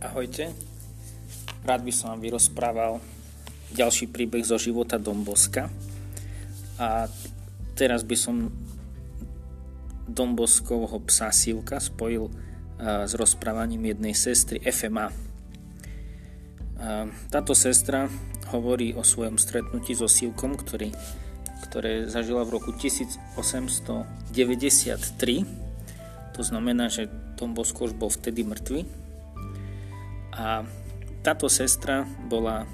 Ahojte. Rád by som vám vyrozprával ďalší príbeh zo života Domboska. A teraz by som Domboskovho psa Sivka spojil s rozprávaním jednej sestry FMA. Táto sestra hovorí o svojom stretnutí so Sivkom, ktorý, ktoré zažila v roku 1893. To znamená, že Dombosko už bol vtedy mŕtvy. A táto sestra bola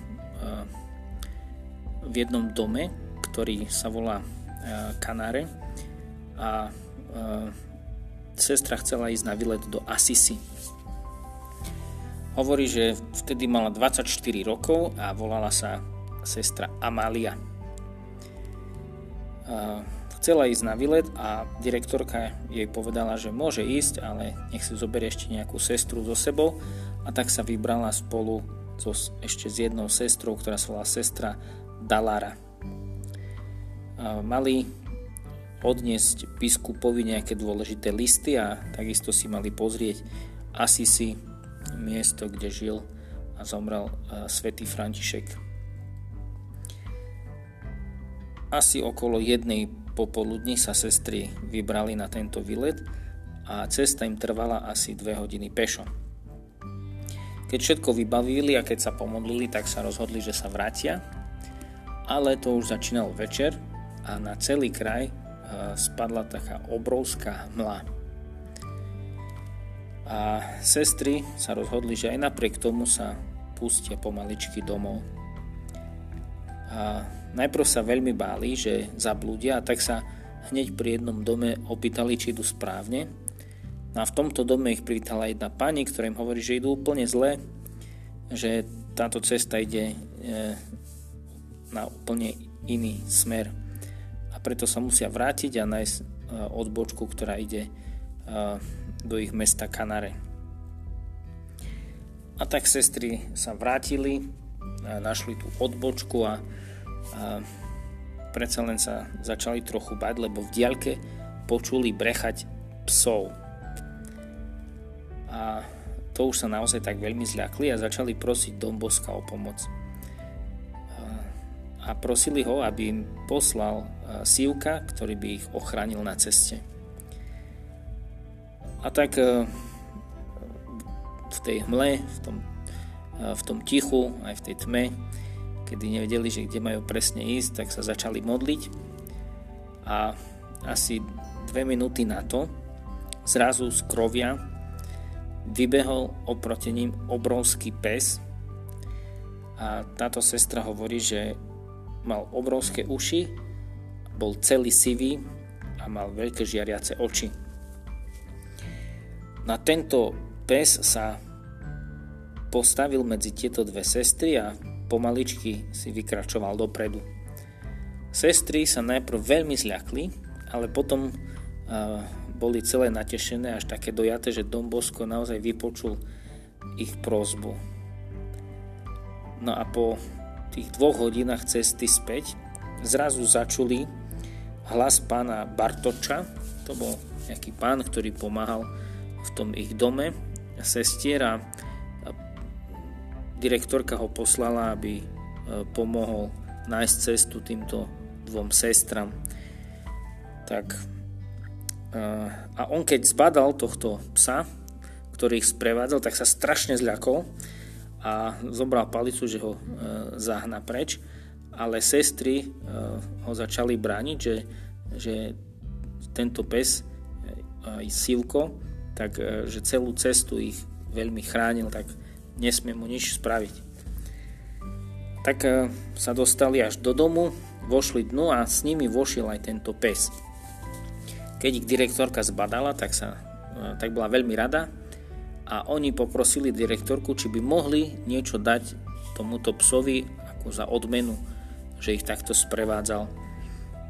v jednom dome, ktorý sa volá Kanáre a sestra chcela ísť na výlet do Asisi. Hovorí, že vtedy mala 24 rokov a volala sa sestra Amália. Chcela ísť na výlet a direktorka jej povedala, že môže ísť, ale nech si zoberie ešte nejakú sestru so sebou a tak sa vybrala spolu so, ešte s jednou sestrou, ktorá sa volá sestra Dalara. Mali odniesť biskupovi nejaké dôležité listy a takisto si mali pozrieť Asisi, miesto, kde žil a zomrel svätý František. Asi okolo jednej popoludní sa sestry vybrali na tento výlet a cesta im trvala asi dve hodiny pešo. Keď všetko vybavili a keď sa pomodlili, tak sa rozhodli, že sa vrátia, ale to už začínal večer a na celý kraj spadla taká obrovská hmla. A sestry sa rozhodli, že aj napriek tomu sa pustia pomaličky domov. A najprv sa veľmi báli, že zablúdia a tak sa hneď pri jednom dome opýtali, či idú správne. No a v tomto dome ich privítala jedna pani, ktorá im hovorí, že idú úplne zle, že táto cesta ide e, na úplne iný smer preto sa musia vrátiť a nájsť e, odbočku, ktorá ide e, do ich mesta Kanare. A tak sestry sa vrátili, a našli tú odbočku a, a predsa len sa začali trochu bať, lebo v diaľke počuli brechať psov. A to už sa naozaj tak veľmi zľakli a začali prosiť Domboska o pomoc a prosili ho, aby im poslal sívka, ktorý by ich ochránil na ceste. A tak e, v tej hmle, v tom, e, v tom tichu, aj v tej tme, kedy nevedeli, že kde majú presne ísť, tak sa začali modliť a asi dve minúty na to zrazu z krovia vybehol oproti ním obrovský pes a táto sestra hovorí, že mal obrovské uši, bol celý sivý a mal veľké žiariace oči. Na tento pes sa postavil medzi tieto dve sestry a pomaličky si vykračoval dopredu. Sestry sa najprv veľmi zľakli, ale potom uh, boli celé natešené, až také dojaté, že Don Bosco naozaj vypočul ich prozbu. No a po tých dvoch hodinách cesty späť zrazu začuli hlas pána Bartoča, to bol nejaký pán, ktorý pomáhal v tom ich dome, sestier a direktorka ho poslala, aby e, pomohol nájsť cestu týmto dvom sestram. Tak e, a on keď zbadal tohto psa, ktorý ich sprevádzal, tak sa strašne zľakol a zobral palicu, že ho e, zahna preč, ale sestry ho začali brániť, že, že tento pes, aj Silko, tak že celú cestu ich veľmi chránil, tak nesmie mu nič spraviť. Tak e, sa dostali až do domu, vošli dnu a s nimi vošiel aj tento pes. Keď ich direktorka zbadala, tak, sa, e, tak bola veľmi rada, a oni poprosili direktorku, či by mohli niečo dať tomuto psovi ako za odmenu, že ich takto sprevádzal.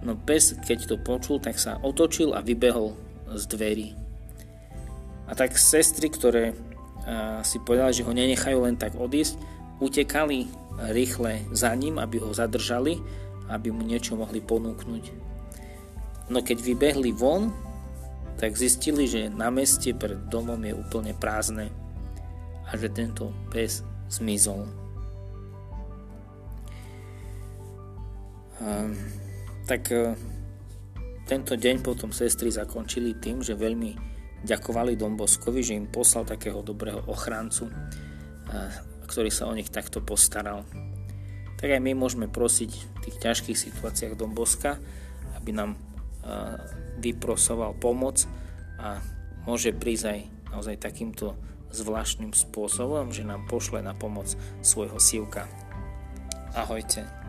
No pes, keď to počul, tak sa otočil a vybehol z dverí. A tak sestry, ktoré si povedali, že ho nenechajú len tak odísť, utekali rýchle za ním, aby ho zadržali, aby mu niečo mohli ponúknuť. No keď vybehli von, tak zistili, že na meste pred domom je úplne prázdne a že tento pes zmizol. Um, tak uh, tento deň potom sestry zakončili tým, že veľmi ďakovali Domboskovi, že im poslal takého dobrého ochrancu, uh, ktorý sa o nich takto postaral. Tak aj my môžeme prosiť v tých ťažkých situáciách Domboska, aby nám vyprosoval pomoc a môže prísť aj naozaj takýmto zvláštnym spôsobom, že nám pošle na pomoc svojho sívka. Ahojte.